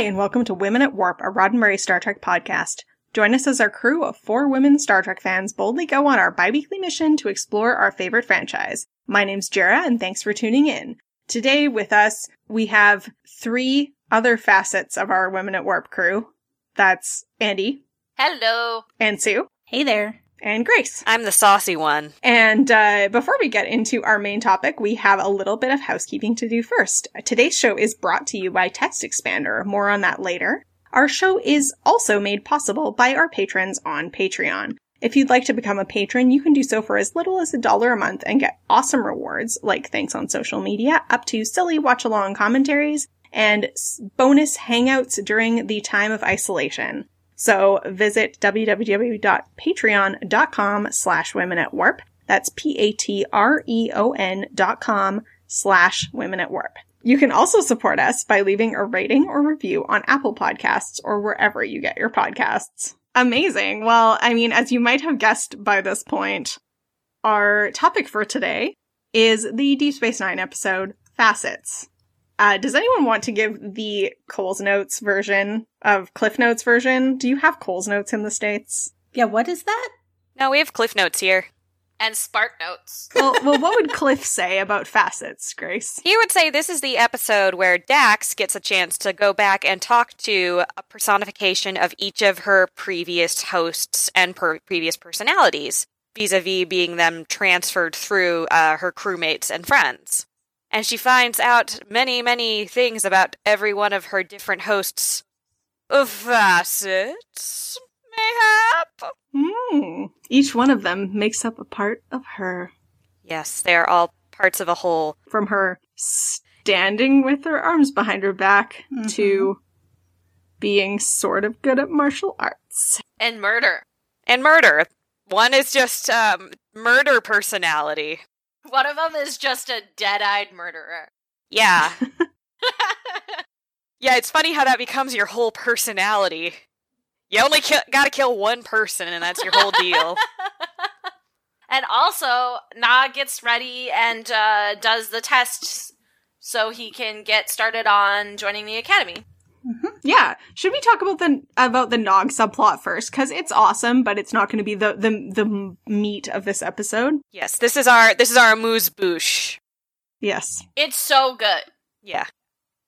Hi, and welcome to Women at Warp, a Roddenberry Star Trek podcast. Join us as our crew of four women Star Trek fans boldly go on our biweekly mission to explore our favorite franchise. My name's Jarrah, and thanks for tuning in. Today with us, we have three other facets of our Women at Warp crew. That's Andi Hello. and Sue Hey there. And Grace. I'm the saucy one. And uh, before we get into our main topic, we have a little bit of housekeeping to do first. Today's show is brought to you by Text Expander. More on that later. Our show is also made possible by our patrons on Patreon. If you'd like to become a patron, you can do so for as little as a dollar a month and get awesome rewards like thanks on social media, up to silly watch along commentaries, and bonus hangouts during the time of isolation. So visit www.patreon.com slash women at warp. That's P-A-T-R-E-O-N dot com slash women at warp. You can also support us by leaving a rating or review on Apple Podcasts or wherever you get your podcasts. Amazing. Well, I mean, as you might have guessed by this point, our topic for today is the Deep Space Nine episode, Facets. Uh, does anyone want to give the Coles Notes version of Cliff Notes version? Do you have Coles Notes in the States? Yeah, what is that? No, we have Cliff Notes here. and Spark Notes. Well, well, what would Cliff say about Facets, Grace? He would say this is the episode where Dax gets a chance to go back and talk to a personification of each of her previous hosts and per- previous personalities, vis a vis being them transferred through uh, her crewmates and friends. And she finds out many, many things about every one of her different hosts' facets, mayhap. Hmm. Each one of them makes up a part of her. Yes, they are all parts of a whole. From her standing with her arms behind her back to being sort of good at martial arts. And murder. And murder. One is just um, murder personality. One of them is just a dead-eyed murderer. Yeah. yeah, it's funny how that becomes your whole personality. You only ki- gotta kill one person, and that's your whole deal. and also, Nog gets ready and uh, does the tests so he can get started on joining the academy. Mm-hmm. Yeah. Should we talk about the about the Nog subplot first? Because it's awesome, but it's not going to be the the the meat of this episode. yes, this is our this is our amuse bouche. Yes. It's so good. Yeah.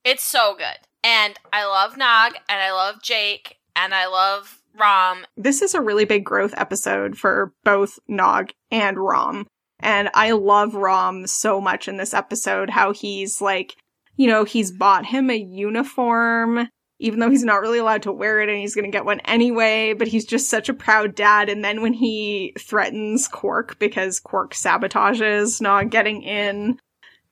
It's so good. And I love Nog, and I love Jake, and I love Rom. This is a really big growth episode for both Nog and Rom. And I love Rom so much in this episode, how he's like, you know, he's bought him a uniform, even though he's not really allowed to wear it and he's gonna get one anyway, but he's just such a proud dad. And then when he threatens Quark because Quark sabotages Nog getting in,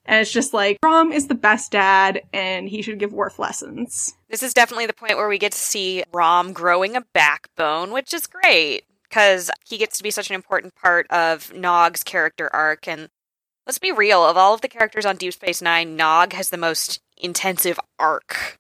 and it's just like, Rom is the best dad and he should give Worf lessons. This is definitely the point where we get to see Rom growing a backbone, which is great because he gets to be such an important part of Nog's character arc. And let's be real, of all of the characters on Deep Space Nine, Nog has the most intensive arc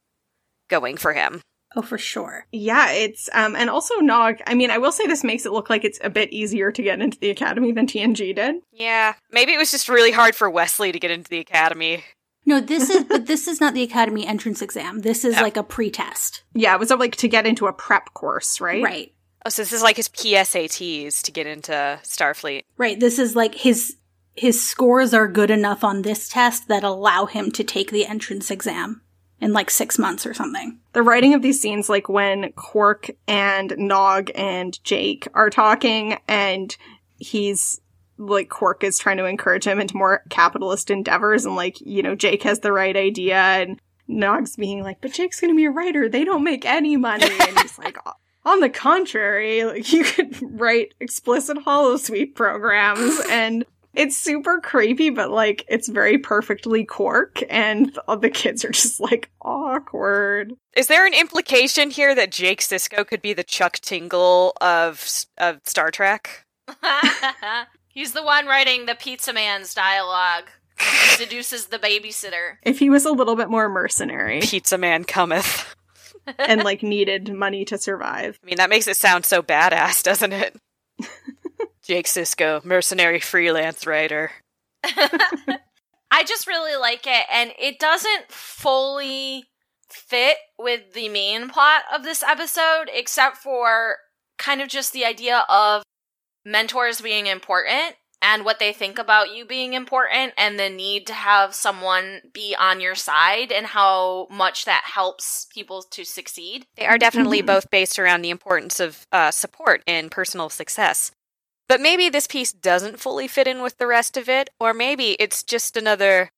going for him. Oh, for sure. Yeah, it's um and also Nog, I mean, I will say this makes it look like it's a bit easier to get into the academy than TNG did. Yeah, maybe it was just really hard for Wesley to get into the academy. No, this is but this is not the academy entrance exam. This is Oh. like a pre-test. Yeah, it was uh, like to get into a prep course, right? Right. Oh, so this is like his PSATs to get into Starfleet. Right. This is like his his scores are good enough on this test that allow him to take the entrance exam in like 6 months or something. The writing of these scenes like when Quark and Nog and Jake are talking and he's like Quark is trying to encourage him into more capitalist endeavors and like, you know, Jake has the right idea and Nog's being like, but Jake's gonna be a writer. They don't make any money. And he's like, on the contrary, like you could write explicit holosuite programs and it's super creepy, but like it's very perfectly Quark and the, the kids are just like awkward. Is there an implication here that Jake Sisko could be the Chuck Tingle of of Star Trek? He's the one writing the Pizza Man's dialogue. He seduces the babysitter. If he was a little bit more mercenary Pizza Man cometh. and like needed money to survive. I mean, that makes it sound so badass, doesn't it? Jake Sisko, mercenary freelance writer. I just really like it, and it doesn't fully fit with the main plot of this episode, except for kind of just the idea of mentors being important and what they think about you being important and the need to have someone be on your side and how much that helps people to succeed. They are definitely both based around the importance of uh, support in personal success. But maybe this piece doesn't fully fit in with the rest of it, or maybe it's just another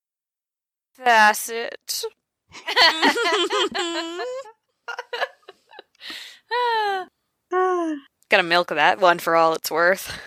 facet. Gotta milk that one for all it's worth.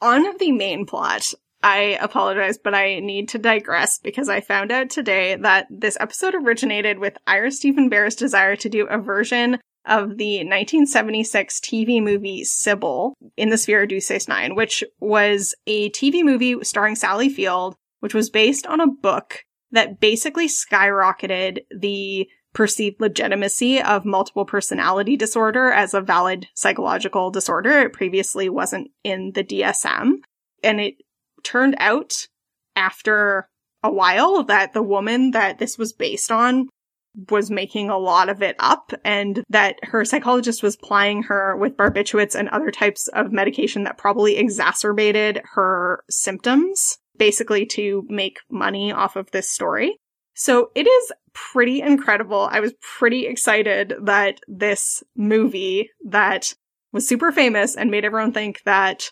On the main plot, I apologize, but I need to digress because I found out today that this episode originated with Ira Steven Behr's desire to do a version of the 1976 TV movie Sybil in the Sphere of DS9, which was a TV movie starring Sally Field, which was based on a book that basically skyrocketed the perceived legitimacy of multiple personality disorder as a valid psychological disorder. It previously wasn't in the DSM. And it turned out after a while that the woman that this was based on was making a lot of it up and that her psychologist was plying her with barbiturates and other types of medication that probably exacerbated her symptoms, basically to make money off of this story. So it is pretty incredible. I was pretty excited that this movie that was super famous and made everyone think that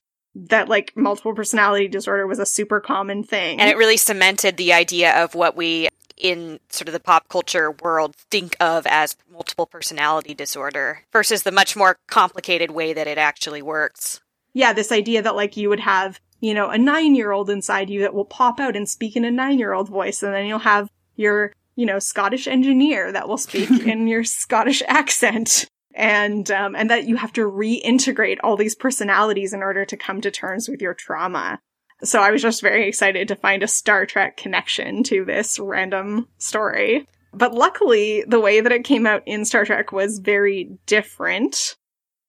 that like multiple personality disorder was a super common thing. And it really cemented the idea of what we in sort of the pop culture world think of as multiple personality disorder versus the much more complicated way that it actually works. yeah, this idea that like you would have, you know, a nine year old inside you that will pop out and speak in a nine year old voice, and then you'll have your, you know, Scottish engineer that will speak in your Scottish accent. And, um, and that you have to reintegrate all these personalities in order to come to terms with your trauma. So I was just very excited to find a Star Trek connection to this random story. But luckily, the way that it came out in Star Trek was very different.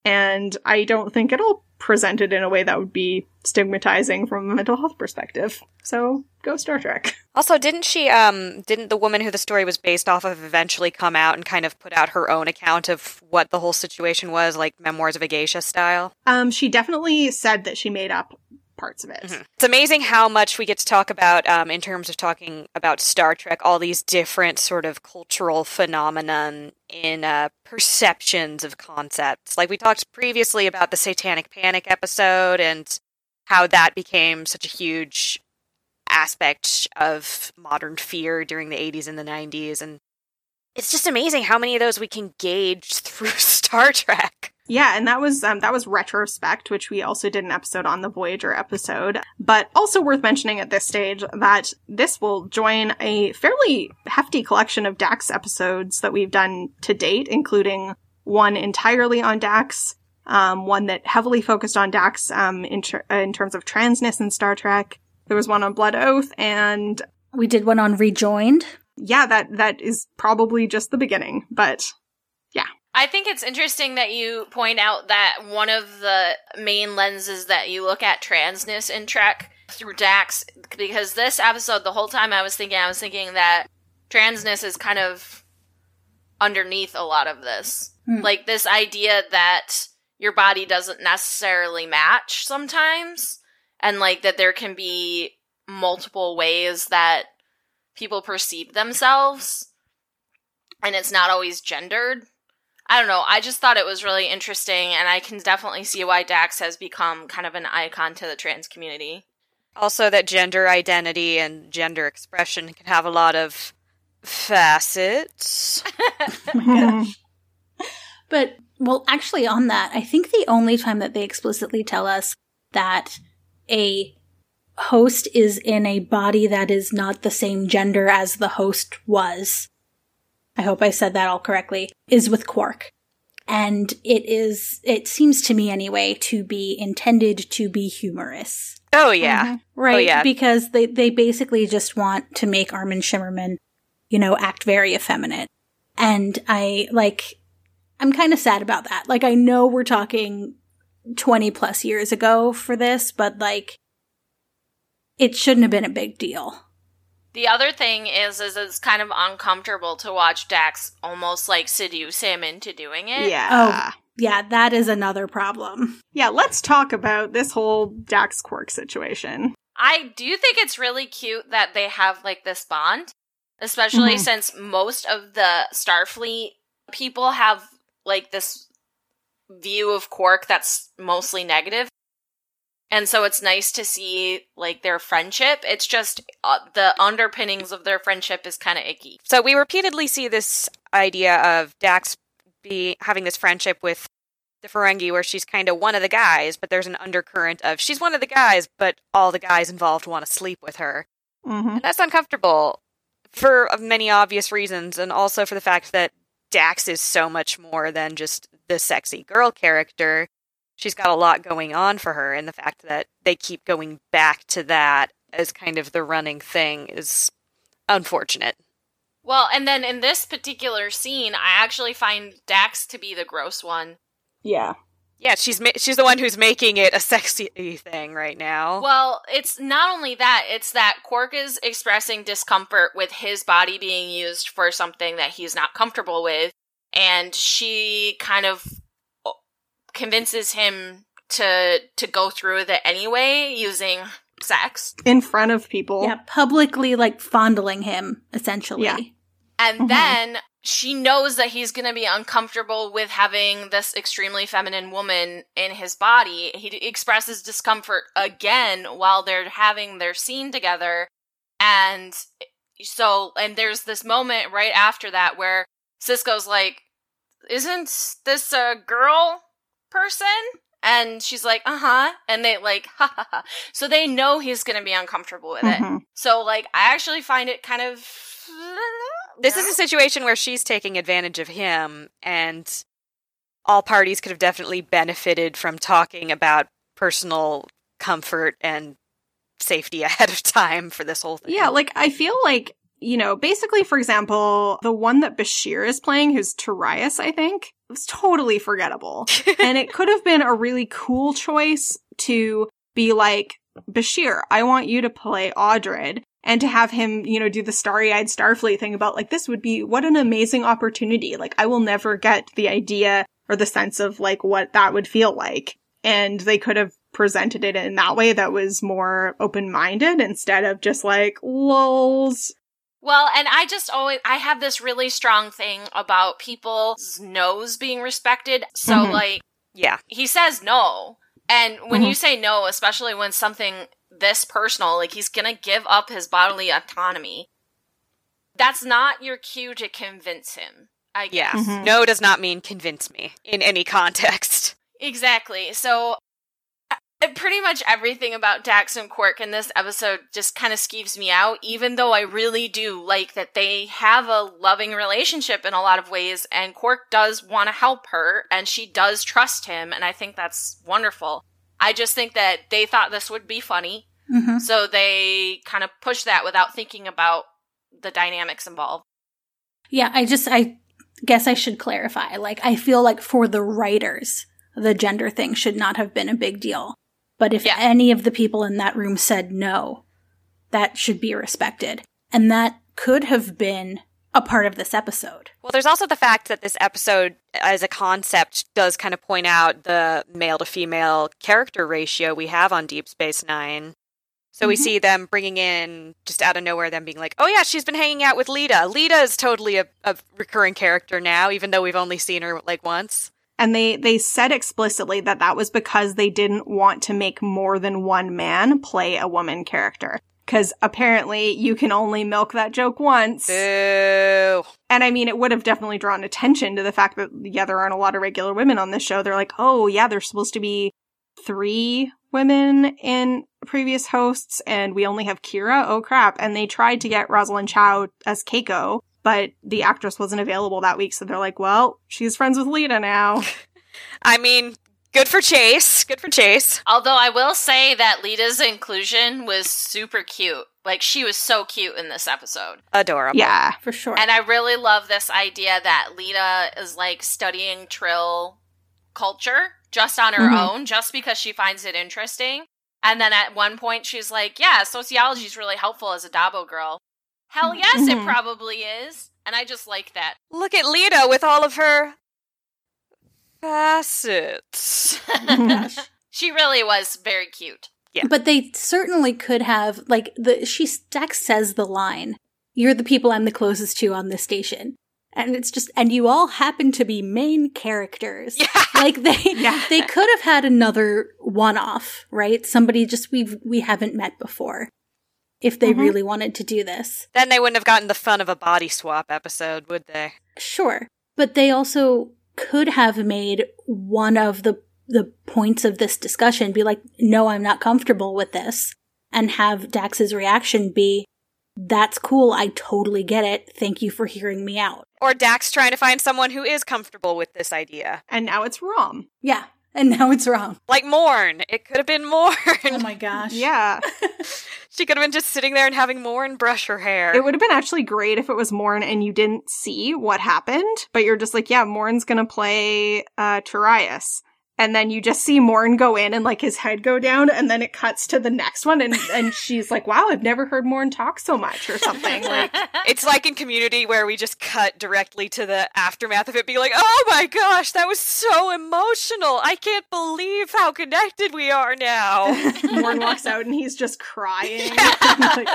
And I don't think at all presented in a way that would be stigmatizing from a mental health perspective. So go Star Trek. Also, didn't she um didn't the woman who the story was based off of eventually come out and kind of put out her own account of what the whole situation was, like Memoirs of a Geisha style? Um, she definitely said that she made up parts of it. Mhm. It's amazing how much we get to talk about um, in terms of talking about Star Trek, all these different sort of cultural phenomenon in uh, perceptions of concepts. Like we talked previously about the Satanic Panic episode and how that became such a huge aspect of modern fear during the 80s and the 90s. And it's just amazing how many of those we can gauge through Star Trek. Yeah, and that was um, that was retrospect, which we also did an episode on the Voyager episode. But also worth mentioning at this stage that this will join a fairly hefty collection of Dax episodes that we've done to date, including one entirely on Dax, um, one that heavily focused on Dax um, in, ter- in terms of transness in Star Trek. There was one on Blood Oath, and We did one on Rejoined. yeah, that that is probably just the beginning. But I think it's interesting that you point out that one of the main lenses that you look at transness in Trek through Dax, because this episode, the whole time I was thinking, I was thinking that transness is kind of underneath a lot of this. Hmm. Like this idea that your body doesn't necessarily match sometimes, and like that there can be multiple ways that people perceive themselves, and it's not always gendered. I don't know. I just thought it was really interesting, and I can definitely see why Dax has become kind of an icon to the trans community. Also, that gender identity and gender expression can have a lot of facets. Oh but, well, actually, on that, I think the only time that they explicitly tell us that a host is in a body that is not the same gender as the host was, I hope I said that all correctly, is with Quark. And it is, it seems to me anyway, to be intended to be humorous. Oh, yeah. Mm-hmm. Oh, right. yeah. Because they, they basically just want to make Armin Shimerman, you know, act very effeminate. And I, like, I'm kind of sad about that. Like, I know we're talking 20 plus years ago for this, but like, it shouldn't have been a big deal. The other thing is, is it's kind of uncomfortable to watch Dax almost like seduce him into doing it. Yeah. Yeah, that is another problem. Yeah, let's talk about this whole Dax Quark situation. I do think it's really cute that they have like this bond, especially Mhm. since most of the Starfleet people have like this view of Quark that's mostly negative. And so it's nice to see like their friendship. It's just uh, the underpinnings of their friendship is kind of icky. So we repeatedly see this idea of Dax be having this friendship with the Ferengi where she's kind of one of the guys, but there's an undercurrent of she's one of the guys, but all the guys involved want to sleep with her. Mm-hmm. And that's uncomfortable for many obvious reasons, and also for the fact that Dax is so much more than just the sexy girl character. She's got a lot going on for her, and the fact that they keep going back to that as kind of the running thing is unfortunate. Well, and then in this particular scene, I actually find Dax to be the gross one. Yeah. Yeah, she's ma- she's the one who's making it a sexy thing right now. Well, it's not only that, it's that Quark is expressing discomfort with his body being used for something that he's not comfortable with, and she kind of convinces him to to go through with it anyway using sex. In front of people. Yeah, publicly like fondling him, essentially. Yeah. And Mhm. then she knows that he's going to be uncomfortable with having this extremely feminine woman in his body. He d- expresses discomfort again while they're having their scene together. And so, and there's this moment right after that where Sisko's like, Isn't this a girl person? And she's like, Uh huh. And they like, ha ha ha. So they know he's going to be uncomfortable with it. Mhm. So, like, I actually find it kind of. this is a situation where she's taking advantage of him, and all parties could have definitely benefited from talking about personal comfort and safety ahead of time for this whole thing. Yeah, like I feel like, you know, basically, for example, the one that Bashir is playing, who's Torias, I think, was totally forgettable. and it could have been a really cool choice to be like, Bashir, I want you to play Audrid. And to have him, you know, do the starry eyed Starfleet thing about like, this would be, what an amazing opportunity. Like, I will never get the idea or the sense of like what that would feel like. And they could have presented it in that way that was more open minded instead of just like, lols. Well, and I just always I have this really strong thing about people's no's being respected. So Mhm. like yeah. he says no. And when Mhm. you say no, especially when something this personal, like he's gonna give up his bodily autonomy, that's not your cue to convince him. I Yeah. guess. Mhm. No does not mean convince me in any context. Exactly. So pretty much everything about Dax and Quark in this episode just kind of skeeves me out, even though I really do like that they have a loving relationship in a lot of ways, and Quark does want to help her, and she does trust him, and I think that's wonderful. I just think that they thought this would be funny, hmm so they kind of pushed that without thinking about the dynamics involved. Yeah, I just, I guess I should clarify. Like, I feel like for the writers, the gender thing should not have been a big deal. But if Yeah. any of the people in that room said no, that should be respected. And that could have been a part of this episode. Well, there's also the fact that this episode, as a concept, does kind of point out the male to female character ratio we have on Deep Space Nine. So we Mhm. see them bringing in, just out of nowhere, them being like, oh, yeah, she's been hanging out with Leeta. Leeta is totally a, a recurring character now, even though we've only seen her like once. And they, they said explicitly that that was because they didn't want to make more than one man play a woman character. Cause apparently you can only milk that joke once. Boo. And I mean, it would have definitely drawn attention to the fact that, yeah, there aren't a lot of regular women on this show. They're like, oh, yeah, there's supposed to be three women in previous hosts, and we only have Kira. Oh, crap. And they tried to get Rosalind Chao as Keiko, but the actress wasn't available that week. So they're like, well, she's friends with Leeta now. I mean, good for Chase. Good for Chase. Although I will say that Leeta's inclusion was super cute. Like she was so cute in this episode. Adorable. yeah. For sure. And I really love this idea that Leeta is like studying Trill culture just on her Mhm. own, just because she finds it interesting. And then at one point she's like, Yeah, sociology is really helpful as a Dabo girl. Hell yes, it Mhm. probably is. And I just like that. Look at Leeta with all of her facets. She really was very cute. Yeah. But they certainly could have like the she Dax says the line, "You're the people I'm the closest to on this station." And it's just and you all happen to be main characters. Yeah. Like they Yeah. they could have had another one-off, right? Somebody just we've we haven't met before. If they Mhm. really wanted to do this. Then they wouldn't have gotten the fun of a body swap episode, would they? Sure. But they also could have made one of the the points of this discussion be like, no, I'm not comfortable with this. And have Dax's reaction be, that's cool. I totally get it. Thank you for hearing me out. Or Dax trying to find someone who is comfortable with this idea. And now it's Rom. Yeah. And now it's wrong. Like Morn. It could have been Morn. Oh my gosh. Yeah. she could have been just sitting there and having Morn brush her hair. It would have been actually great if it was Morn and you didn't see what happened, but you're just like, yeah, Morn's gonna play uh Torias. And then you just see Morn go in and like his head go down, and then it cuts to the next one, and, and she's like, Wow, I've never heard Morn talk so much or something. Like It's like in Community where we just cut directly to the aftermath of it being like, oh my gosh, that was so emotional. I can't believe how connected we are now. Morn walks out and he's just crying. like,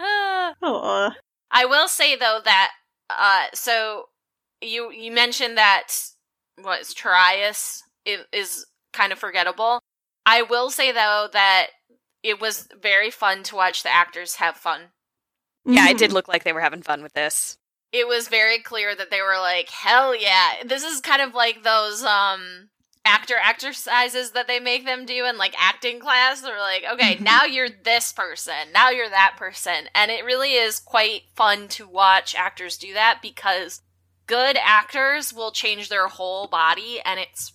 oh. I will say though that uh so you you mentioned that what is Torias is, is kind of forgettable. I will say though that it was very fun to watch the actors have fun. yeah, it did look like they were having fun with this. It was very clear that they were like, "Hell yeah." This is kind of like those um actor exercises that they make them do in like acting class. They're like, "Okay, now you're this person. Now you're that person." And it really is quite fun to watch actors do that because good actors will change their whole body and it's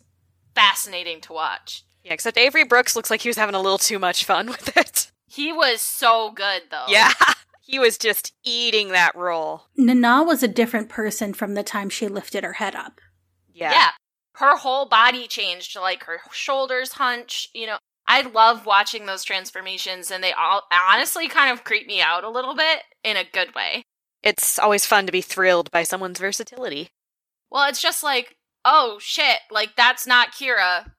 fascinating to watch. Yeah, except Avery Brooks looks like he was having a little too much fun with it. He was so good though. Yeah, he was just eating that role. Nana was a different person from the time she lifted her head up. Yeah. yeah. Her whole body changed, like her shoulders hunch, you know. I love watching those transformations and they all honestly kind of creep me out a little bit in a good way. It's always fun to be thrilled by someone's versatility. Well, it's just like, oh shit, like that's not Kira.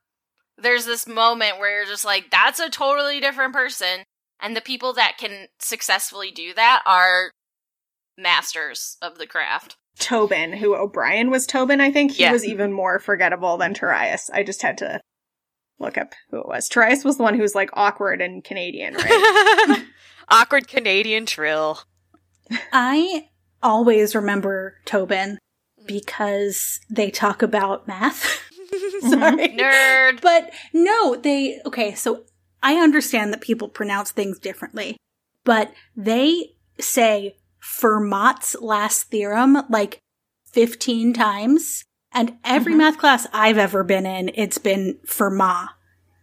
There's this moment where you're just like, that's a totally different person. And the people that can successfully do that are masters of the craft. Tobin, who O'Brien was Tobin, I think he Yeah. was even more forgettable than Torias. I just had to look up who it was. Torias was the one who was like awkward and Canadian, right? Awkward Canadian trill. I always remember Tobin because they talk about math. Sorry. Nerd. But no, they okay, so I understand that people pronounce things differently, but they say Fermat's last theorem like 15 times. And every Mhm. math class I've ever been in, it's been Fermat.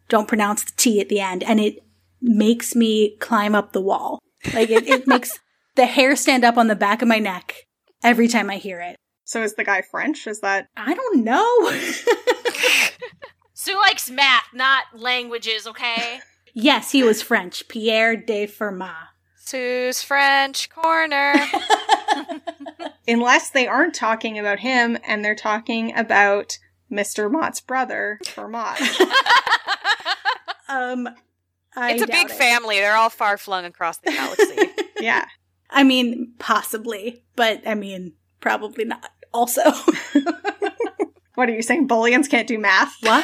Don't pronounce the T at the end. And it makes me climb up the wall. Like it, it makes the hair stand up on the back of my neck every time I hear it. so is the guy French? Is that I don't know. Sue likes math, not languages, okay? yes, he was French. Pierre de Fermat. Sue's French Corner. unless they aren't talking about him and they're talking about Mr. Mot's brother, Fermat. Um, I it's a big it. family. They're all far flung across the galaxy. yeah. I mean, possibly, but I mean, probably not. Also, What are you saying? Bolians can't do math? what?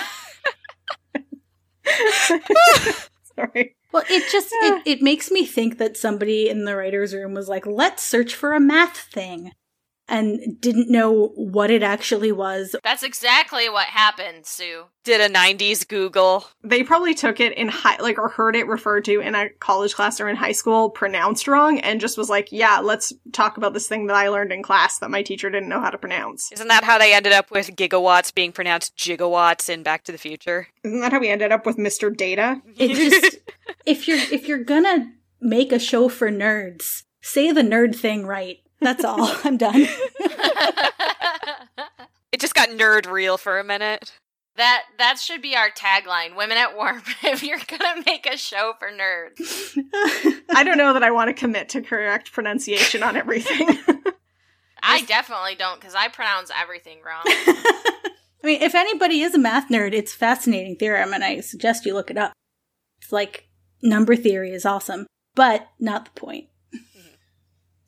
Sorry. Well, it just it, it makes me think that somebody in the writers' room was like, "Let's search for a math thing," and didn't know what it actually was. That's exactly what happened, Sue. Did a 90s Google. They probably took it in high, like, or heard it referred to in a college class or in high school pronounced wrong and just was like, yeah, let's talk about this thing that I learned in class that my teacher didn't know how to pronounce. Isn't that how they ended up with gigawatts being pronounced gigawatts in Back to the Future? Isn't that how we ended up with Mr. Data? It just if you're if you're gonna make a show for nerds, say the nerd thing right. That's all. I'm done. It just got nerd real for a minute. That that should be our tagline. Women at Warp. If you're gonna make a show for nerds, I don't know that I want to commit to correct pronunciation on everything. I definitely don't because I pronounce everything wrong. I mean, if anybody is a math nerd, it's a fascinating theorem, and I suggest you look it up. It's like number theory is awesome, but not the point.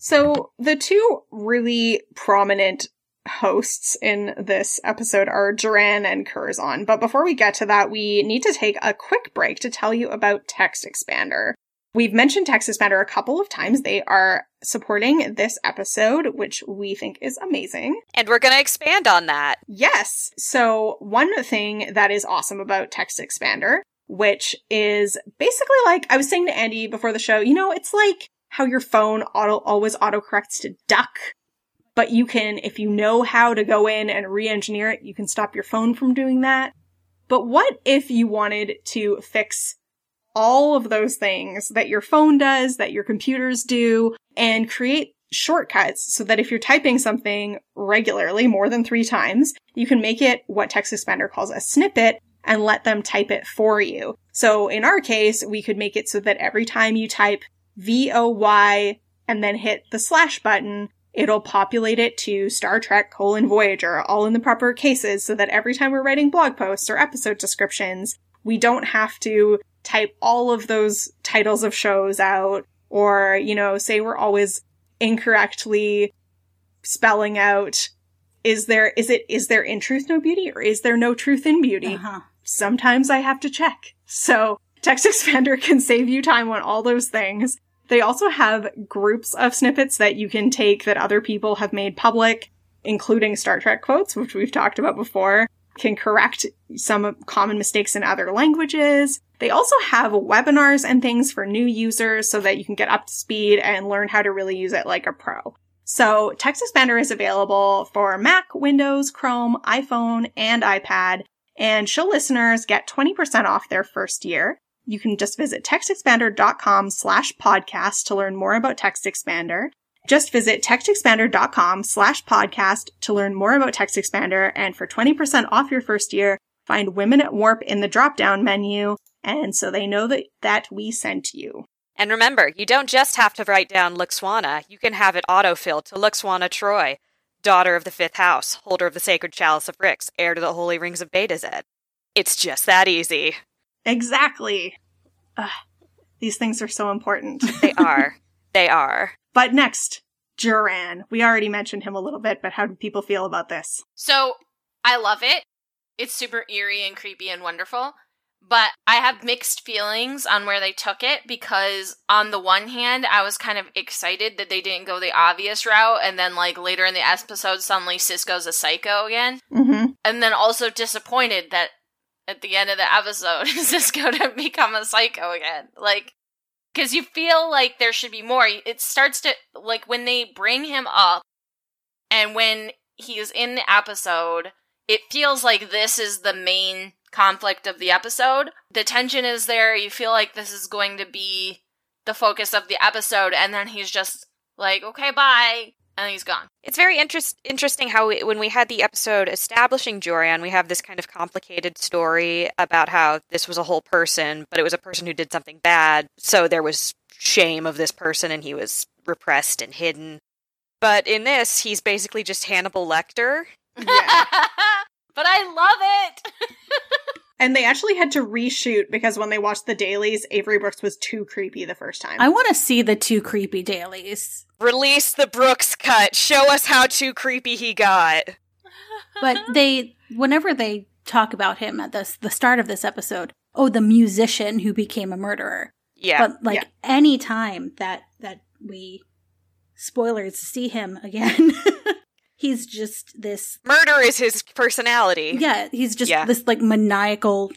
So the two really prominent hosts in this episode are Joran and Curzon. But before we get to that, we need to take a quick break to tell you about Text Expander. We've mentioned Text Expander a couple of times. They are supporting this episode, which we think is amazing. And we're going to expand on that. Yes. So one thing that is awesome about Text Expander, which is basically like I was saying to Andi before the show, you know, it's like how your phone auto always autocorrects to duck. But you can, if you know how to go in and re-engineer it, you can stop your phone from doing that. But what if you wanted to fix all of those things that your phone does, that your computers do, and create shortcuts so that if you're typing something regularly, more than three times, you can make it what Text Expander calls a snippet and let them type it for you. So in our case, we could make it so that every time you type V-O-Y and then hit the slash button, it'll populate it to Star Trek colon Voyager, all in the proper cases, so that every time we're writing blog posts or episode descriptions, we don't have to type all of those titles of shows out or, you know, say we're always incorrectly spelling out is there is it is there in truth no beauty or is there no truth in beauty? Uh-huh. Sometimes I have to check. So Text Expander can save you time on all those things. They also have groups of snippets that you can take that other people have made public, including Star Trek quotes, which we've talked about before, can correct some common mistakes in other languages. They also have webinars and things for new users so that you can get up to speed and learn how to really use it like a pro. So Text Expander is available for Mac, Windows, Chrome, iPhone, and iPad, and show listeners get 20% off their first year. You can just visit textexpander.com slash podcast to learn more about Text Expander. Just visit textexpander.com slash podcast to learn more about Text Expander. And for 20% off your first year, find Women at Warp in the drop down menu. And so they know that, that we sent you. And remember, you don't just have to write down Lwaxana, you can have it autofill to Lwaxana Troi, daughter of the fifth house, holder of the sacred chalice of Rix, heir to the holy rings of Betazed. It's just that easy. Exactly. Ugh, these things are so important. They are. they are. But next, Joran. We already mentioned him a little bit, but how do people feel about this? So I love it. It's super eerie and creepy and wonderful. But I have mixed feelings on where they took it because, on the one hand, I was kind of excited that they didn't go the obvious route, and then, like, later in the episode, suddenly Sisko's a psycho again. Mm-hmm. And then also disappointed that at the end of the episode, Sisko didn't become a psycho again. Like, because you feel like there should be more. It starts to, like, when they bring him up and when he is in the episode, it feels like this is the main conflict of the episode. The tension is there. You feel like this is going to be the focus of the episode, and then he's just like, okay, bye. And he's gone. It's very interest- interesting how we, when we had the episode establishing Joran, we have this kind of complicated story about how this was a whole person, but it was a person who did something bad. So there was shame of this person and he was repressed and hidden. But in this, he's basically just Hannibal Lecter. Yeah. but I love it. and they actually had to reshoot because when they watched the dailies, Avery Brooks was too creepy the first time. I want to see the two creepy dailies. Release the Brooks cut. Show us how too creepy he got. But they, whenever they talk about him at this, the start of this episode, oh, the musician who became a murderer. Yeah. But like Yeah. any time that that we spoilers see him again, he's just this Murder is his personality. yeah, he's just Yeah. this like maniacal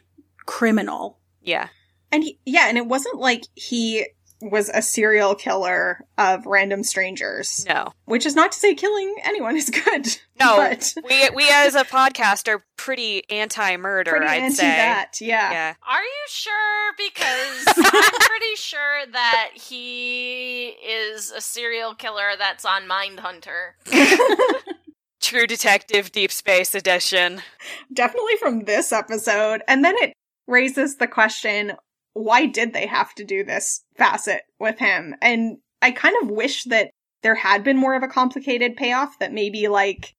criminal. Yeah. And he, yeah, and it wasn't like he was a serial killer of random strangers, No. which is not to say killing anyone is good. No. but We we as a podcast are pretty anti-murder, pretty I'd anti say. that. Yeah. Yeah. Are you sure? Because I'm pretty sure that he is a serial killer that's on Mindhunter. True Detective Deep Space Edition. Definitely from this episode. And then it raises the question why did they have to do this facet with him? And I kind of wish that there had been more of a complicated payoff that maybe like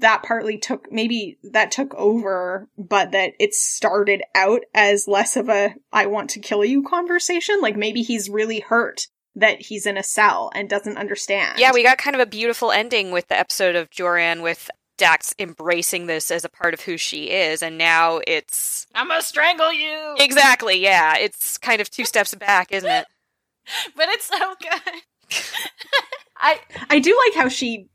that partly took maybe that took over but that it started out as less of a i want to kill you conversation like maybe he's really hurt that he's in a cell and doesn't understand Yeah, we got kind of a beautiful ending with the episode of Joran with Dax embracing this as a part of who she is, and now it's I'm gonna strangle you. exactly, yeah, it's kind of two steps back, isn't it? but it's so good. I i do like how she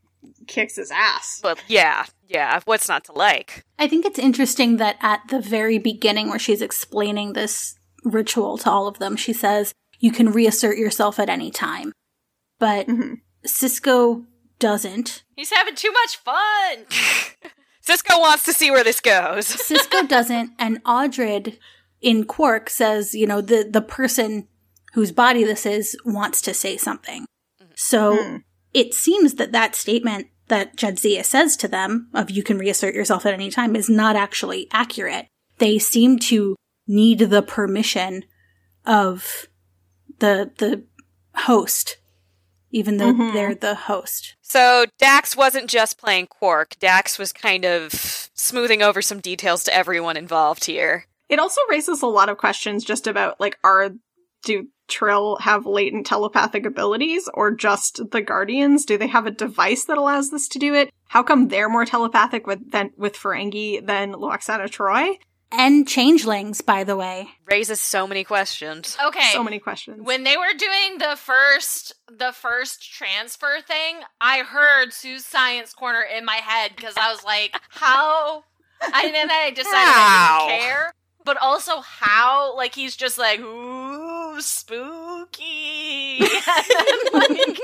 kicks his ass But yeah, yeah, what's not to like? I think it's interesting that at the very beginning, where she's explaining this ritual to all of them, she says, You can reassert yourself at any time. But Mhm. Sisko doesn't. he's having too much fun. Sisko wants to see where this goes. Sisko doesn't, and Audrid in Quark says, you know, the, the person whose body this is wants to say something. So Hmm. it seems that that statement that Jadzia says to them of you can reassert yourself at any time is not actually accurate. They seem to need the permission of the the host, even though Mhm. they're the host. So Dax wasn't just playing Quark. Dax was kind of smoothing over some details to everyone involved here. It also raises a lot of questions just about like are do Trill have latent telepathic abilities or just the Guardians? Do they have a device that allows this to do it? How come they're more telepathic with than with Ferengi than Lwaxana Troi? And changelings, by the way. Raises so many questions. Okay. So many questions. When they were doing the first the first transfer thing, I heard Sue's science corner in my head because I was like, how? I and then I decided I How? didn't care. But also how like he's just like ooh spooky. and then, like,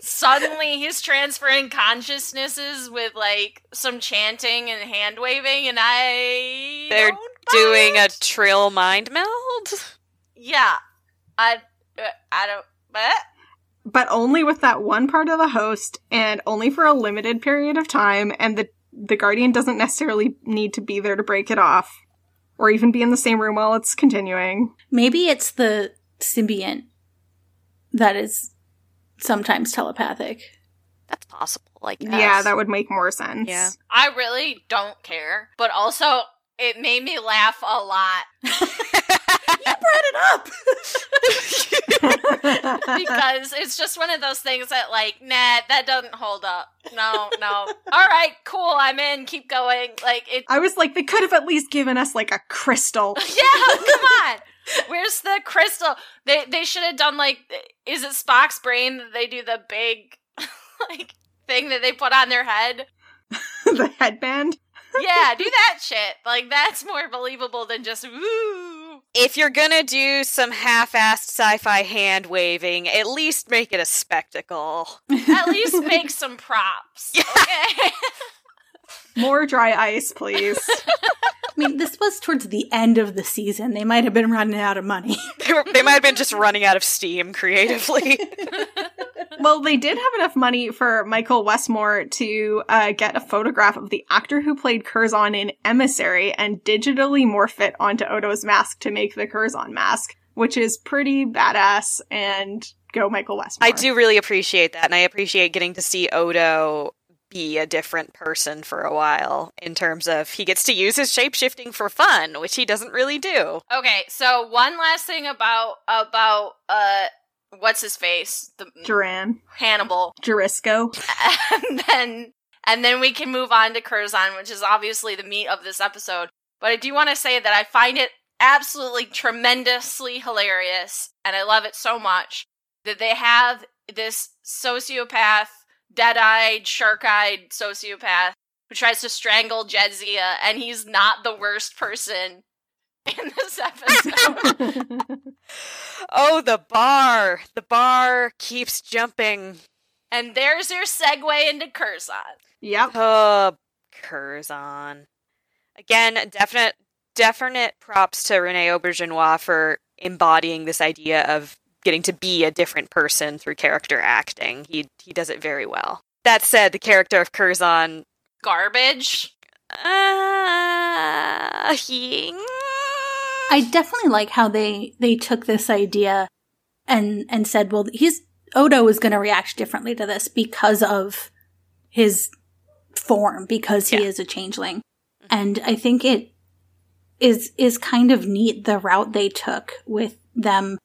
suddenly he's transferring consciousnesses with like some chanting and hand waving and I They're don't buy Doing a it. trill mind meld? Yeah. I uh, I don't but but only with that one part of the host and only for a limited period of time and the the guardian doesn't necessarily need to be there to break it off or even be in the same room while it's continuing Maybe it's the symbiont that is sometimes telepathic. That's possible, Like, guess. yeah that would make more sense Yeah. I really don't care. But also it made me laugh a lot it up! because it's just one of those things that like, nah, that doesn't hold up. No, no. All right, cool, I'm in. Keep going. Like it i was like they could have at least given us like a crystal Yeah, oh, come on. Where's the crystal? They they should have done like is it Spock's brain that they do the big like thing that they put on their head? the headband Yeah, do that shit. Like that's more believable than just woo. If you're gonna do some half-assed sci-fi hand waving, at least make it a spectacle. At least make some props. Okay. More dry ice please I mean, this was towards the end of the season. They might have been running out of money. They, were, they might have been just running out of steam creatively. well they did have enough money for michael westmore to uh, get a photograph of the actor who played curzon in emissary and digitally morph it onto odo's mask to make the curzon mask which is pretty badass and go michael westmore I do really appreciate that, and I appreciate getting to see Odo be a different person for a while in terms of he gets to use his shapeshifting for fun, which he doesn't really do. Okay, so one last thing about about uh what's his face? The joran Hannibal. Jurisco. and then and then we can move on to Curzon, which is obviously the meat of this episode. But I do want to say that I find it absolutely tremendously hilarious, and I love it so much that they have this sociopath, dead-eyed, shark-eyed sociopath who tries to strangle Jadzia, and he's not the worst person in this episode. Oh, the bar! The bar keeps jumping. and there's your segue into Curzon. yep. Oh, Curzon. Again, definite, definite props to Rene Auberjonois for embodying this idea of getting to be a different person through character acting. He he does it very well. That said, the character of Curzon. Garbage. Uh, he, I definitely like how they they took this idea and and said, well, he's Odo is going to react differently to this because of his form, because he Yeah. is a changeling, and I think it is is kind of neat the route they took with them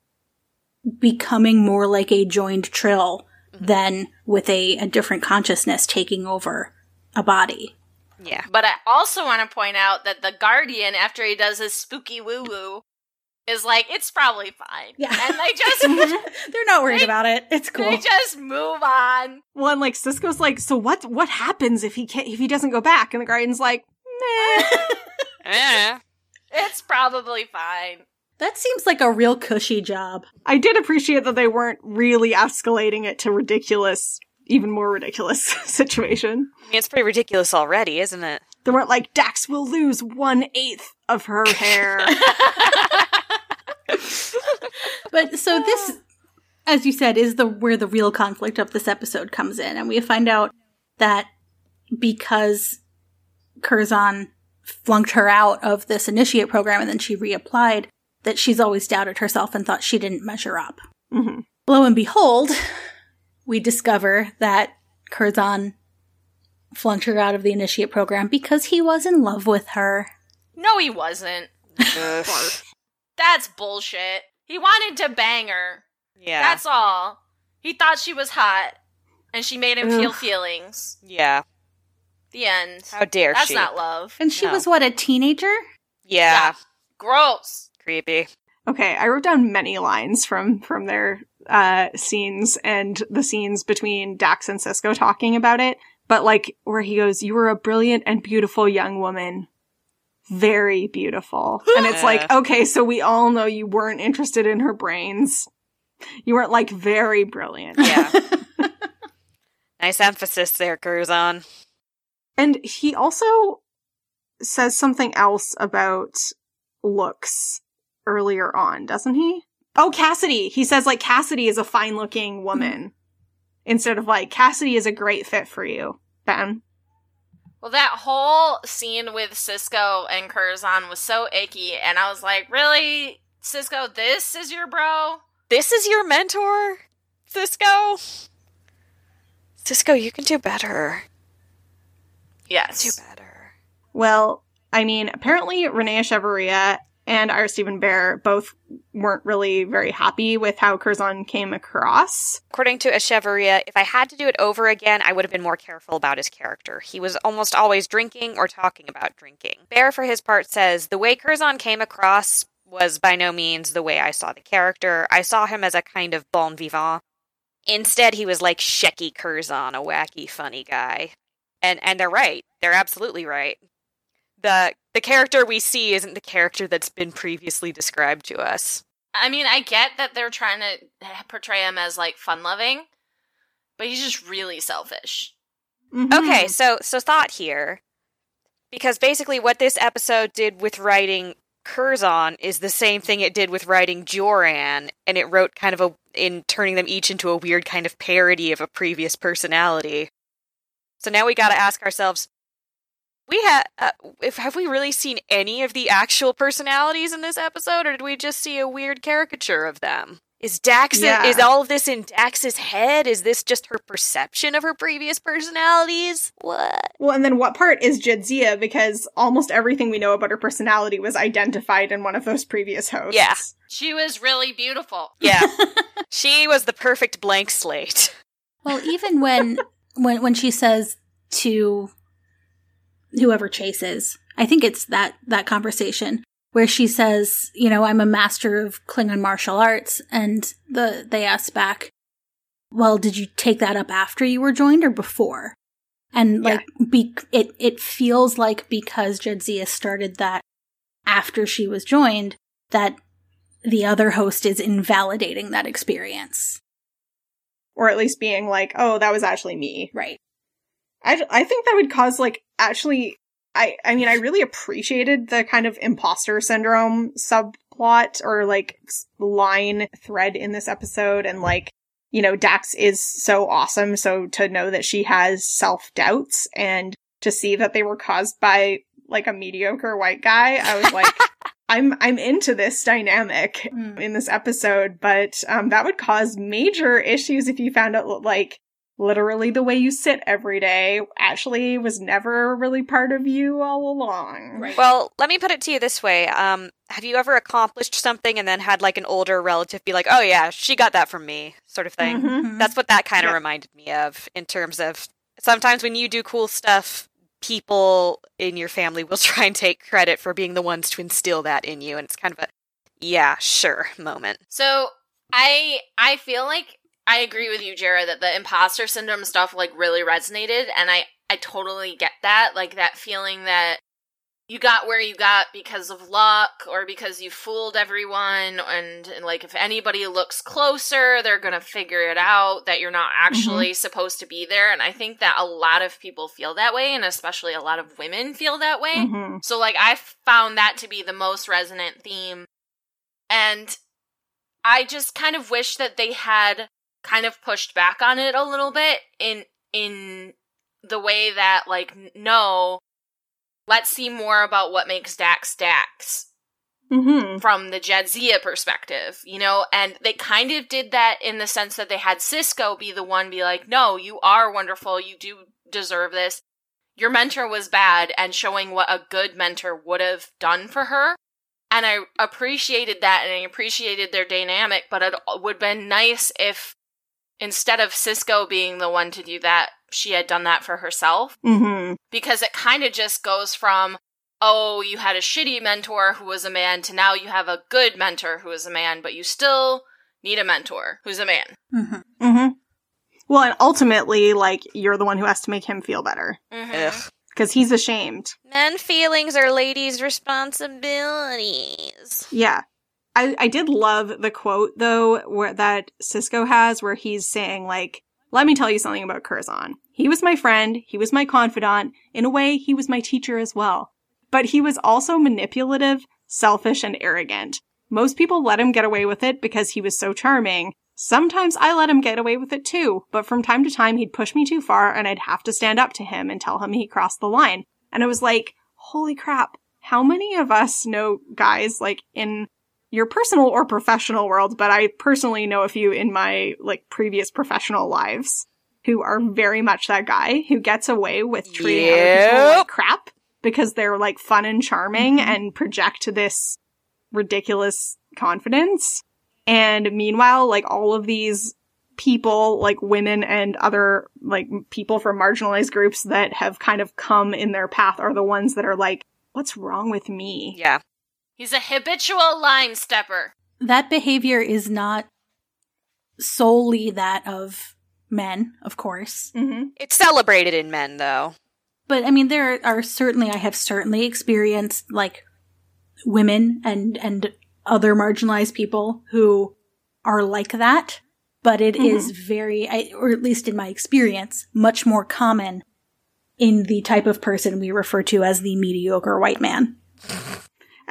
becoming more like a joined trill than with a, a different consciousness taking over a body. yeah. But I also want to point out that the Guardian, after he does his spooky woo woo, is like, it's probably fine. Yeah. And they just They're not worried They- about it. It's cool. they just move on. Well, and like Sisko's like, so what? What happens if he can't? If he doesn't go back? And the Guardian's like, meh. Eh. It's probably fine. That seems like a real cushy job. I did appreciate that they weren't really escalating it to ridiculous, even more ridiculous situation. I mean, it's pretty ridiculous already, isn't it? They weren't like Dax will lose one eighth of her hair. But so this, as you said, is the where the real conflict of this episode comes in, and we find out that because Curzon flunked her out of this initiate program and then she reapplied, that she's always doubted herself and thought she didn't measure up. hmm Lo and behold, we discover that Curzon flunked her out of the initiate program because he was in love with her. No, he wasn't. That's bullshit. He wanted to bang her. yeah. That's all. He thought she was hot, and she made him feel feelings. yeah. The end. How dare That's she? not love. And she No. was what, a teenager? yeah. Gross. Creepy. Okay, I wrote down many lines from from their uh scenes and the scenes between Dax and Sisko talking about it, but like where he goes, "You were a brilliant and beautiful young woman." Very beautiful. And it's like, okay, so we all know you weren't interested in her brains. You weren't like very brilliant. Yeah. nice emphasis there, Curzon. And he also says something else about looks earlier on, doesn't he? Oh, Cassidy. He says like Cassidy is a fine looking woman instead of like Cassidy is a great fit for you, Ben. Well, that whole scene with Sisko and Curzon was so icky, and I was like, really? Sisko, this is your bro? This is your mentor, Sisko? Sisko, you can do better. Yes. Do better. Well, I mean, apparently René Echevarria and Ira Steven Behr both weren't really very happy with how Curzon came across. According to Echevarria, if I had to do it over again, I would have been more careful about his character. He was almost always drinking or talking about drinking. Bear, for his part, says the way Curzon came across was by no means the way I saw the character. I saw him as a kind of bon vivant. Instead, he was like Shecky Curzon, a wacky, funny guy. And and they're right. They're absolutely right. The the character we see isn't the character that's been previously described to us. I mean, I get that they're trying to portray him as like fun loving, but he's just really selfish. Mhm. Okay, so so thought here, because basically what this episode did with writing Curzon is the same thing it did with writing Joran, and it wrote kind of a in turning them each into a weird kind of parody of a previous personality. So now we got to ask ourselves: we had uh, if have we really seen any of the actual personalities in this episode, or did we just see a weird caricature of them? Is Dax Yeah. is all of this in Dax's head? Is this just her perception of her previous personalities? What? Well, and then what part is Jadzia? Because almost everything we know about her personality was identified in one of those previous hosts. Yeah. She was really beautiful. Yeah, she was the perfect blank slate. Well, even when when when she says to whoever chases, I think it's that that conversation where she says, you know, I'm a master of Klingon martial arts, and the they ask back, well, did you take that up after you were joined or before? And Yeah. like, be, it it feels like because Jadzia started that after she was joined, that the other host is invalidating that experience. Or at least being like, oh, that was actually me. Right. I, I think that would cause like actually I I mean I really appreciated the kind of imposter syndrome subplot or like line thread in this episode and like you know, Dax is so awesome. So to know that she has self doubts and to see that they were caused by like a mediocre white guy, I was like, I'm I'm into this dynamic Mm. in this episode, but um, that would cause major issues if you found out like literally the way you sit every day actually was never really part of you all along. Right. Well, let me put it to you this way. Um, have you ever accomplished something and then had like an older relative be like, "Oh yeah, she got that from me," sort of thing? Mhm. Mhm. That's what that kind of Yeah. reminded me of in terms of sometimes when you do cool stuff, people in your family will try and take credit for being the ones to instill that in you, and it's kind of a yeah, sure moment. So I I feel like I agree with you, Jarrah, that the imposter syndrome stuff like really resonated, and I I totally get that, like that feeling that you got where you got because of luck or because you fooled everyone, and, and like if anybody looks closer, they're gonna figure it out that you're not actually supposed to be there, and I think that a lot of people feel that way, and especially a lot of women feel that way. Mhm. So like I found that to be the most resonant theme. And I just kind of wish that they had kind of pushed back on it a little bit in in the way that like no let's see more about what makes Dax Dax Mhm. from the Jadzia perspective, you know, and they kind of did that in the sense that they had Sisko be the one be like, "No, you are wonderful. You do deserve this. Your mentor was bad," and showing what a good mentor would have done for her. And I appreciated that and I appreciated their dynamic, but it would have been nice if instead of Sisko being the one to do that, she had done that for herself Mm-hmm. because it kind of just goes from oh you had a shitty mentor who was a man to now you have a good mentor who is a man but you still need a mentor who's a man Mm-hmm. Mm-hmm. Well, and ultimately like you're the one who has to make him feel better mm-hmm. Because he's ashamed. Men feelings are ladies' responsibilities. Yeah. I, I did love the quote though where that Sisko has where he's saying like, let me tell you something about Curzon. He was my friend. He was my confidant. In a way, he was my teacher as well. But he was also manipulative, selfish, and arrogant. Most people let him get away with it because he was so charming. Sometimes I let him get away with it too, but from time to time he'd push me too far and I'd have to stand up to him and tell him he crossed the line. And I was like, holy crap, how many of us know guys like in your personal or professional world, but I personally know a few in my like previous professional lives who are very much that guy who gets away with treating other people like crap because they're like fun and charming Mhm. and project this ridiculous confidence. And meanwhile, like all of these people, like women and other like people from marginalized groups that have kind of come in their path are the ones that are like, what's wrong with me? Yeah. He's a habitual line stepper That behavior is not solely that of men, of course. Mm-hmm. It's celebrated in men, though. But I mean, there are certainly, I have certainly experienced like women and, and other marginalized people who are like that. But it is very, I, or at least in my experience, much more common in the type of person we refer to as the mediocre white man.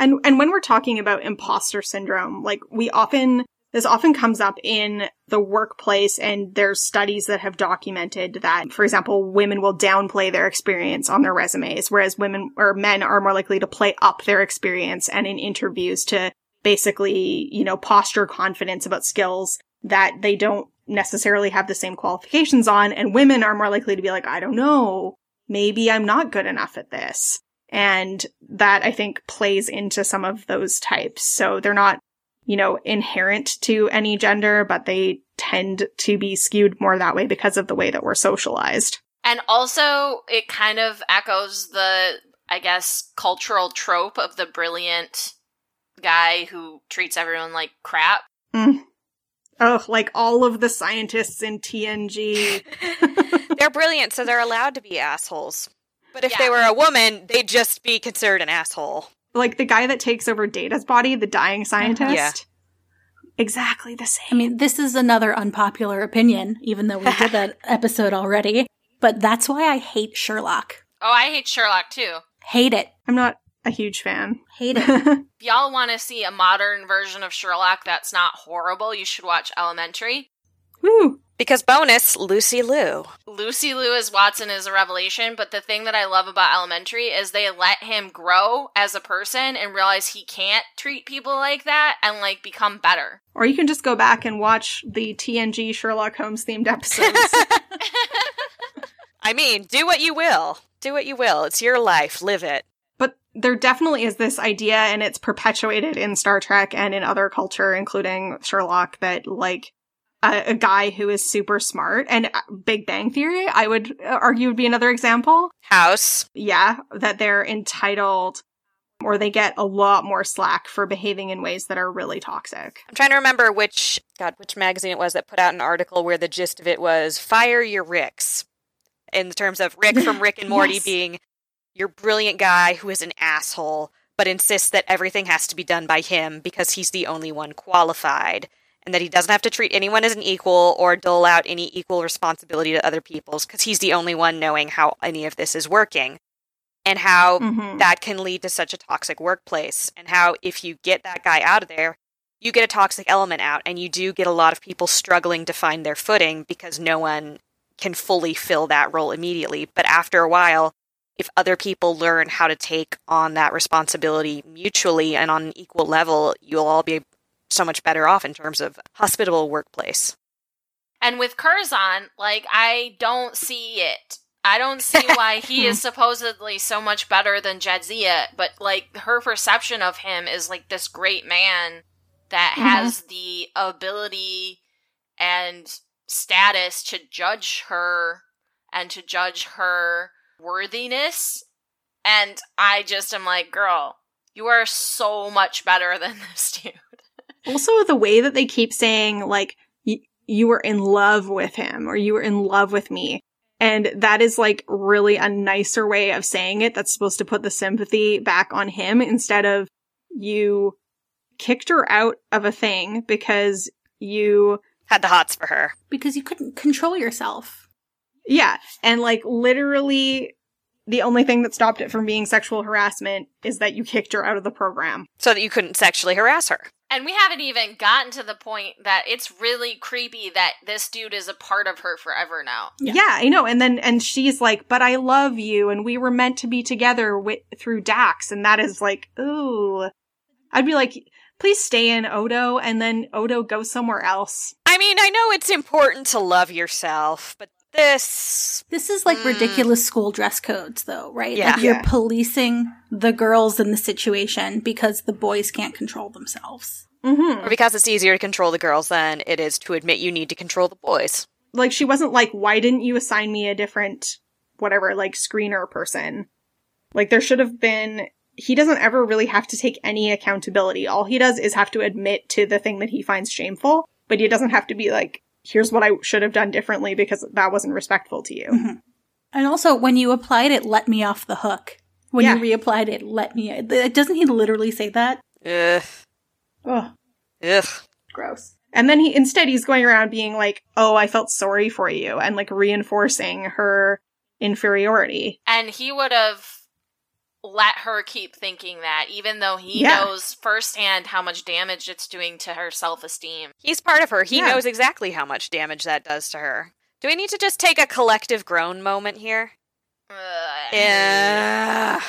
And and when we're talking about imposter syndrome, like we often this often comes up in the workplace and there's studies that have documented that for example women will downplay their experience on their resumes whereas women or men are more likely to play up their experience and in interviews to basically, you know, posture confidence about skills that they don't necessarily have the same qualifications on and women are more likely to be like I don't know, maybe I'm not good enough at this. And that I think plays into some of those types. So they're not, you know, inherent to any gender, but they tend to be skewed more that way because of the way that we're socialized. and also it kind of echoes the i guess cultural trope of the brilliant guy who treats everyone like crap Oh, like all of the scientists in TNG. they're brilliant, so they're allowed to be assholes. But if Yeah. they were a woman, they'd just be considered an asshole. like the guy that takes over Data's body, the dying uh-huh. scientist. Yeah. Exactly the same. I mean, this is another unpopular opinion, even though we did that episode already. But that's why I hate Sherlock. oh i hate sherlock too Hate it. I'm not a huge fan. Hate it. y'all want to see a modern version of sherlock that's not horrible you should watch elementary Woo! Because bonus, Lucy Liu. Lucy Liu as Watson is a revelation, but the thing that I love about Elementary is they let him grow as a person and realize he can't treat people like that and like become better. Or you can just go back and watch the TNG Sherlock Holmes themed episodes. I mean, do what you will. Do what you will. It's your life. Live it. but there definitely is this idea, and it's perpetuated in Star Trek and in other culture, including Sherlock, that like a, a guy who is super smart and uh, Big Bang Theory, I would uh, argue would be another example. House. Yeah, that they're entitled or they get a lot more slack for behaving in ways that are really toxic. I'm trying to remember which God, which magazine it was that put out an article where the gist of it was fire your Ricks. In terms of Rick from Rick and Morty Yes. being your brilliant guy who is an asshole, but insists that everything has to be done by him because he's the only one qualified. And that he doesn't have to treat anyone as an equal or dole out any equal responsibility to other people's because he's the only one knowing how any of this is working. And how Mhm. that can lead to such a toxic workplace and how if you get that guy out of there you get a toxic element out and you do get a lot of people struggling to find their footing because no one can fully fill that role immediately but after a while if other people learn how to take on that responsibility mutually and on an equal level you'll all be so much better off in terms of hospitable workplace And with Curzon, like I don't see it. I don't see why he is supposedly so much better than Jadzia, but like her perception of him is like this great man that Mhm. has the ability and status to judge her and to judge her worthiness. And I just am like, girl, you are so much better than this dude. Also, the way that they keep saying, like, y- you were in love with him or you were in love with me. And that is like really a nicer way of saying it that's supposed to put the sympathy back on him instead of you kicked her out of a thing because you, had the hots for her Because you couldn't control yourself. yeah. And like literally the only thing that stopped it from being sexual harassment is that you kicked her out of the program. so that you couldn't sexually harass her And we haven't even gotten to the point that it's really creepy that this dude is a part of her forever now. Yeah. Yeah. I know. And then, and she's like, but I love you and we were meant to be together with through Dax. And that is like, ooh. I'd be like, please stay in Odo and then Odo go somewhere else. i mean i know it's important to love yourself but this This is like Mm. ridiculous school dress codes, though, right? Yeah. Like you're Yeah. policing the girls in the situation because the boys can't control themselves. Mm-hmm. Or because it's easier to control the girls than it is to admit you need to control the boys. Like she wasn't like, why didn't you assign me a different, whatever, like screener person? Like there should have been, he doesn't ever really have to take any accountability. All he does is have to admit to the thing that he finds shameful, but he doesn't have to be like, here's what I should have done differently because that wasn't respectful to you. Mm-hmm. And also, when you applied it, let me off the hook. When Yeah. you reapplied it, let me. Doesn't he literally say that? Ugh. Ugh. Ugh. gross. And then he instead he's going around being like, "Oh, I felt sorry for you," and like reinforcing her inferiority. And he would have let her keep thinking that, even though he Yeah. knows firsthand how much damage it's doing to her self esteem. He's part of her. He Yeah. knows exactly how much damage that does to her. Do we need to just take a collective groan moment here? Yeah.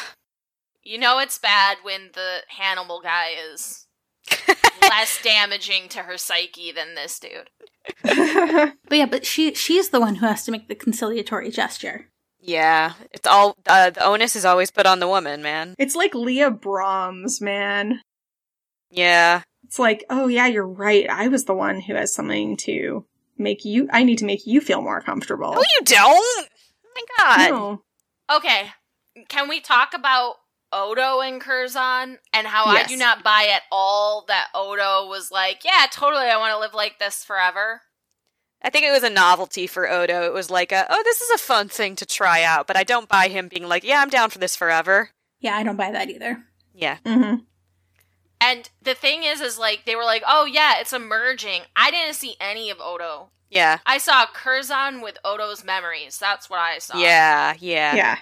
You know it's bad when the Hannibal guy is less damaging to her psyche than this dude. But yeah, but she she's the one who has to make the conciliatory gesture. Yeah. It's all, uh, the onus is always put on the woman, man. it's like Leah Brahms, man. Yeah. It's like, "Oh yeah, you're right. I was the one who has something to make you I need to make you feel more comfortable." No, you don't! Oh my god. No. Okay, can we talk about Odo and Curzon and how I do not buy at all that Odo was like, yeah, totally, I want to live like this forever. I think it was a novelty for Odo. It was like a, oh, this is a fun thing to try out, but I don't buy him being like, yeah, I'm down for this forever. Yeah, I don't buy that either. Yeah. Mm-hmm. And the thing is, is like they were like, oh yeah, it's emerging. I didn't see any of Odo. Yeah. I saw Curzon with Odo's memories. That's what I saw. Yeah, yeah. Yeah.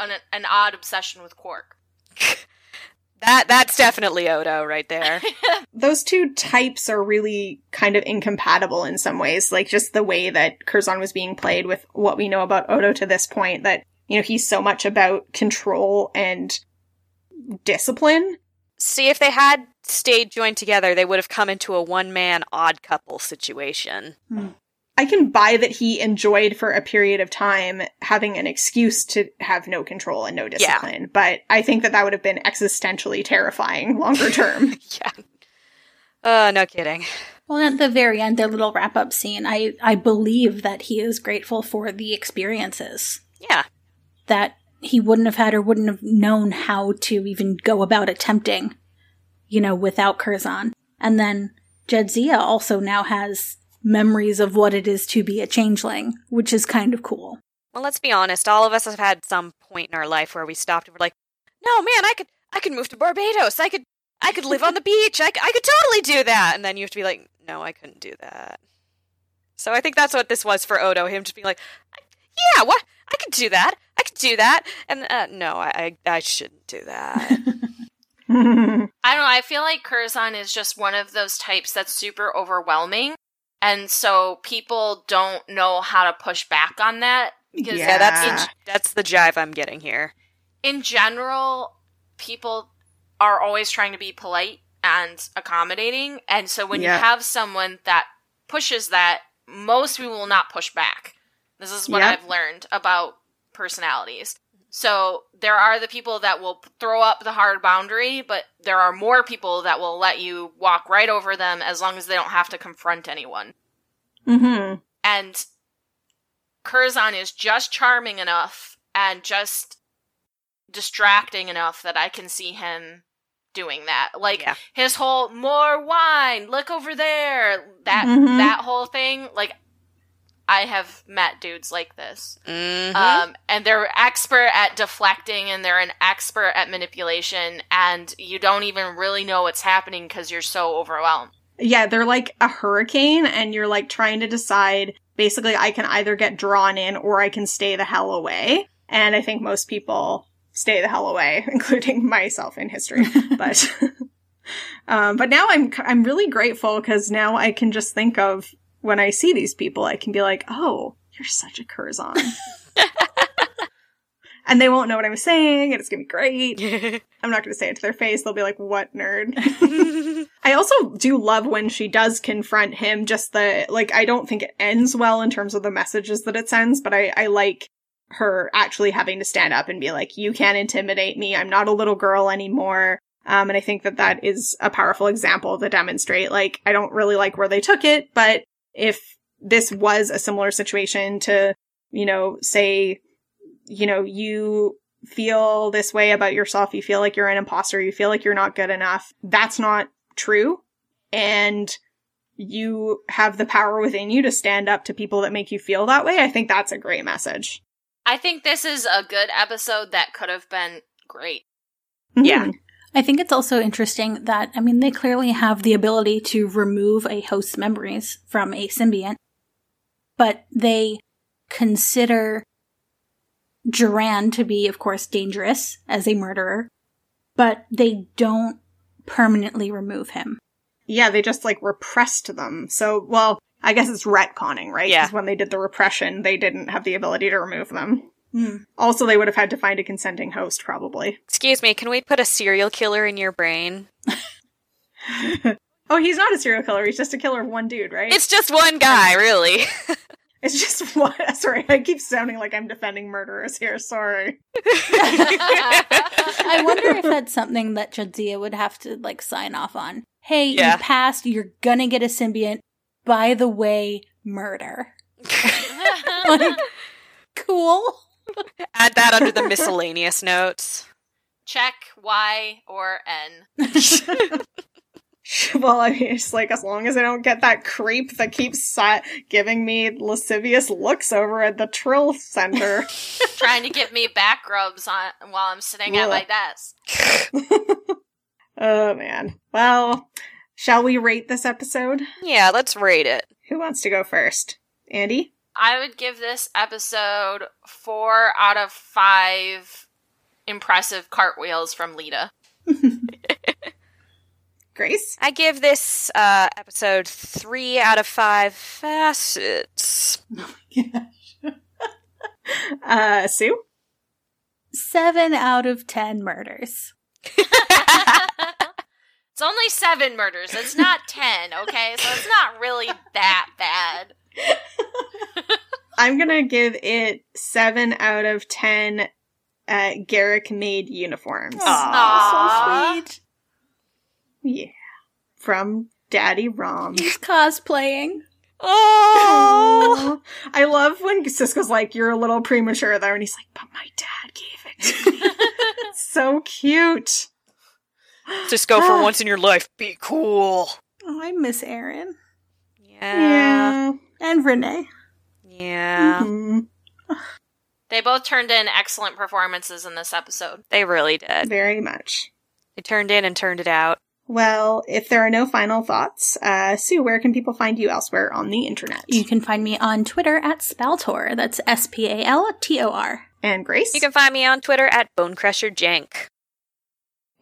An, an odd obsession with Quark. That that's definitely Odo right there. Those two types are really kind of incompatible in some ways, like just the way that Curzon was being played with what we know about Odo to this point that, you know, he's so much about control and discipline. See, if they had stayed joined together, they would have come into a one man odd couple situation. Hmm. I can buy that he enjoyed for a period of time having an excuse to have no control and no discipline, but I think that that would have been existentially terrifying longer term. yeah. Uh, no kidding. Well, at the very end, their little wrap up scene, I, I believe that he is grateful for the experiences Yeah. that he wouldn't have had or wouldn't have known how to even go about attempting, you know, without Curzon. And then Jadzia also now has memories of what it is to be a changeling, which is kind of cool. Well, let's be honest. All of us have had some point in our life where we stopped and we're like, "No, man, I could, I could move to Barbados. I could, I could live on the beach. I, I could totally do that." And then you have to be like, "No, I couldn't do that." So I think that's what this was for Odo. Him just being like, "Yeah, what? I could do that. I could do that." And uh, no, I, I, I shouldn't do that. I don't know. I feel like Curzon is just one of those types that's super overwhelming. And so people don't know how to push back on that. Because Yeah. yeah, that's the, that's the jive I'm getting here. in general, people are always trying to be polite and accommodating. And so when Yeah. you have someone that pushes that, most people will not push back. This is what Yeah. I've learned about personalities. So there are the people that will throw up the hard boundary, but there are more people that will let you walk right over them as long as they don't have to confront anyone. hmm And Curzon is just charming enough and just distracting enough that I can see him doing that. Like Yeah. his whole more wine, look over there, that Mhm. that whole thing, like I have met dudes like this. Mhm. Um, and they're expert at deflecting and they're an expert at manipulation and you don't even really know what's happening because you're so overwhelmed. Yeah, they're like a hurricane, and you're like trying to decide basically, I can either get drawn in or I can stay the hell away. And I think most people stay the hell away, including myself in history. but, um, but now I'm, I'm really grateful because now I can just think of when I see these people, I can be like, oh, you're such a Curzon. and they won't know what I'm saying, and it's gonna be great. I'm not gonna say it to their face. They'll be like, what nerd? I also do love when she does confront him, just the, like, I don't think it ends well in terms of the messages that it sends, but I, I like her actually having to stand up and be like, you can't intimidate me. I'm not a little girl anymore. Um, and I think that that is a powerful example to demonstrate, like, I don't really like where they took it, but if this was a similar situation to, you know, say, you know, you feel this way about yourself, you feel like you're an imposter, you feel like you're not good enough, that's not true. And you have the power within you to stand up to people that make you feel that way. I think that's a great message. I think this is a good episode that could have been great. Mm-hmm. Yeah. I think it's also interesting that, I mean, they clearly have the ability to remove a host's memories from a symbiont, but they consider Joran to be, of course, dangerous as a murderer, but they don't permanently remove him. Yeah, they just like repressed them. So, well, I guess it's retconning, right? Yeah. Because when they did the repression, they didn't have the ability to remove them. Hmm. Also, they would have had to find a consenting host, probably. Excuse me, can we put a serial killer in your brain? oh, he's not a serial killer. He's just a killer of one dude, right? It's just one guy, really. It's just one. Sorry, I keep sounding like I'm defending murderers here. Sorry. I wonder if that's something that Jadzia would have to like sign off on. Hey, Yeah. you passed, you're gonna get a symbiont. By the way, murder. Like, cool. Add that under the miscellaneous notes. Check Y or N. Well, I mean, it's like as long as I don't get that creep that keeps si- giving me lascivious looks over at the Trill Center. Trying to get me back rubs on while I'm sitting at my desk. oh man. Well, shall we rate this episode? Yeah, let's rate it. Who wants to go first? Andi? I would give this episode four out of five impressive cartwheels from Leeta. Grace? I give this uh, episode three out of five facets. Uh, Sue? Seven out of ten murders. it's only seven murders. It's not ten, okay? So it's not really that bad. I'm gonna give it seven out of ten uh, Garak made uniforms. Aw. so sweet. Yeah. From Daddy Rom. He's cosplaying. Oh, I love when Sisko's like, You're a little premature there, and he's like, But my dad gave it to me. so cute. Sisko, for once in your life, be cool. Oh, I miss Aron Yeah, Yeah. and Rene. Yeah, Mhm. They both turned in excellent performances in this episode. they really did. Very much. They turned in and turned it out. Well, if there are no final thoughts, uh, Sue, where can people find you elsewhere on the internet? You can find me on Twitter at Spaltor. That's S P A L T O R. And Grace? You can find me on Twitter at BoneCrusherJank.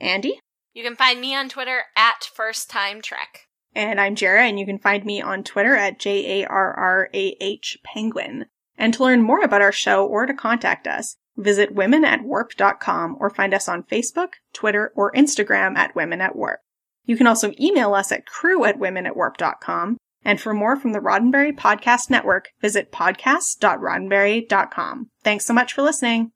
Andi? You can find me on Twitter at First Time Trek. And I'm Jarrah, and you can find me on Twitter at J A R R A H Penguin. And to learn more about our show or to contact us, visit womenatwarp.com or find us on Facebook, Twitter, or Instagram at Women at Warp. You can also email us at crew at womenatwarp.com. And for more from the Roddenberry Podcast Network, visit podcast.roddenberry.com. Thanks so much for listening.